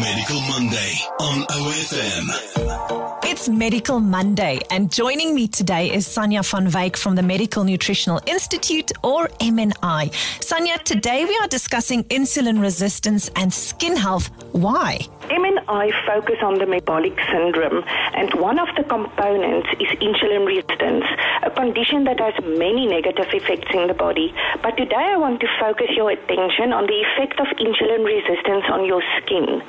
Medical Monday on OFM. It's Medical Monday, and joining me today is Sanja van Wyk from the Medical Nutritional Institute, or MNI. Sanja, today we are discussing insulin resistance and skin health. Why? MNI focus on the metabolic syndrome, and one of the components is insulin resistance, a condition that has many negative effects in the body. But today I want to focus your attention on the effect of insulin resistance on your skin.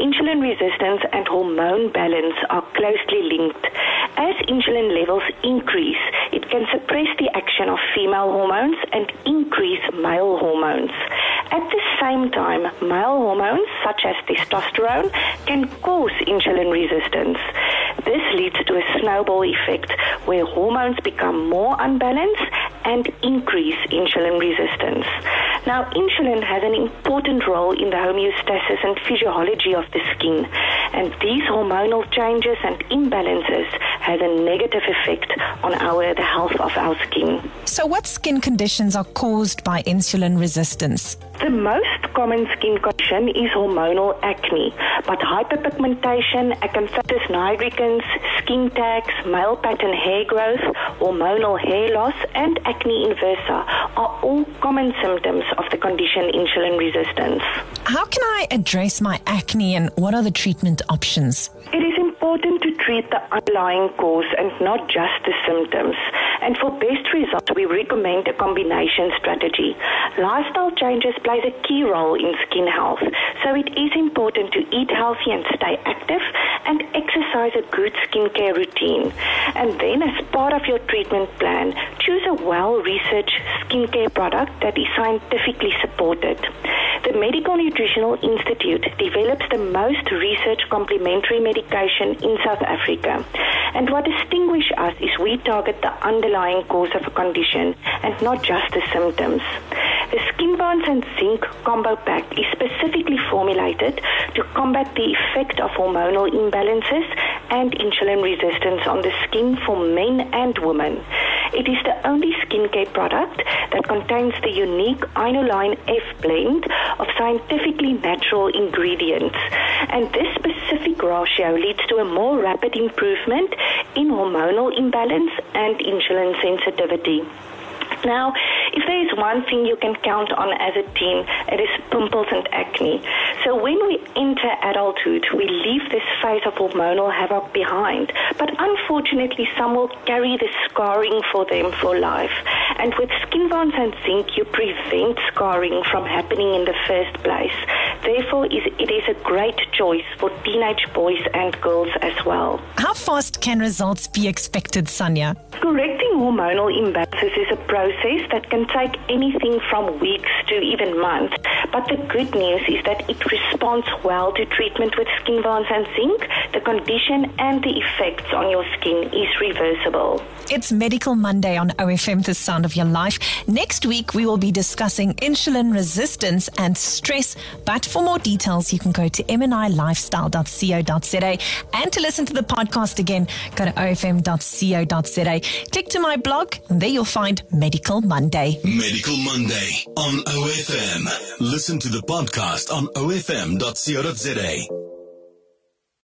Insulin resistance and hormone balance are closely linked. As insulin levels increase, it can suppress the action of female hormones and increase male hormones. At the same time, male hormones such as testosterone can cause insulin resistance. This leads to a snowball effect where hormones become more unbalanced and increase insulin resistance. Now, insulin has an important role in the homeostasis and physiology of the skin, and these hormonal changes and imbalances has a negative effect on our the health of our skin. So, what skin conditions are caused by insulin resistance? The most common skin condition is hormonal acne, but hyperpigmentation, acanthosis nigricans, skin tags, male pattern hair growth, hormonal hair loss, and acne inversa are all common symptoms of the condition insulin resistance. How can I address my acne and what are the treatment options? It is important to treat the underlying cause and not just the symptoms. And for best results, we recommend a combination strategy. Lifestyle changes plays a key role in skin health, so it is important to eat healthy and stay active and exercise a good skincare routine. And then as part of your treatment plan, choose a well-researched skincare product that is scientifically supported. Medical Nutritional Institute develops the most research complementary medication in South Africa. And what distinguishes us is we target the underlying cause of a condition and not just the symptoms. The Skin Bones and Zinc Combo Pack is specifically formulated to combat the effect of hormonal imbalances and insulin resistance on the skin for men and women. It is the only skincare product that contains the unique Inoline F blend of scientifically natural ingredients. And this specific ratio leads to a more rapid improvement in hormonal imbalance and insulin sensitivity. Now, if there is one thing you can count on as a teen, it is pimples and acne. So when we enter adulthood, we leave this phase of hormonal havoc behind. But unfortunately, some will carry the scarring for them for life. And with Skin Bones and Zinc, you prevent scarring from happening in the first place. Therefore, it is a great choice for teenage boys and girls as well. How fast can results be expected, Sanja? Correcting hormonal imbalances is a process that can take anything from weeks to even months. But the good news is that it responds well to treatment with Skin Bones and Zinc. The condition and the effects on your skin is reversible. It's Medical Monday on OFM, the sound of your life. Next week, we will be discussing insulin resistance and stress. But for more details, you can go to mnilifestyle.co.za. And to listen to the podcast again, go to ofm.co.za. Click to my blog, and there you'll find Medical Monday. Medical Monday on OFM. Listen to the podcast on ofm.co.za.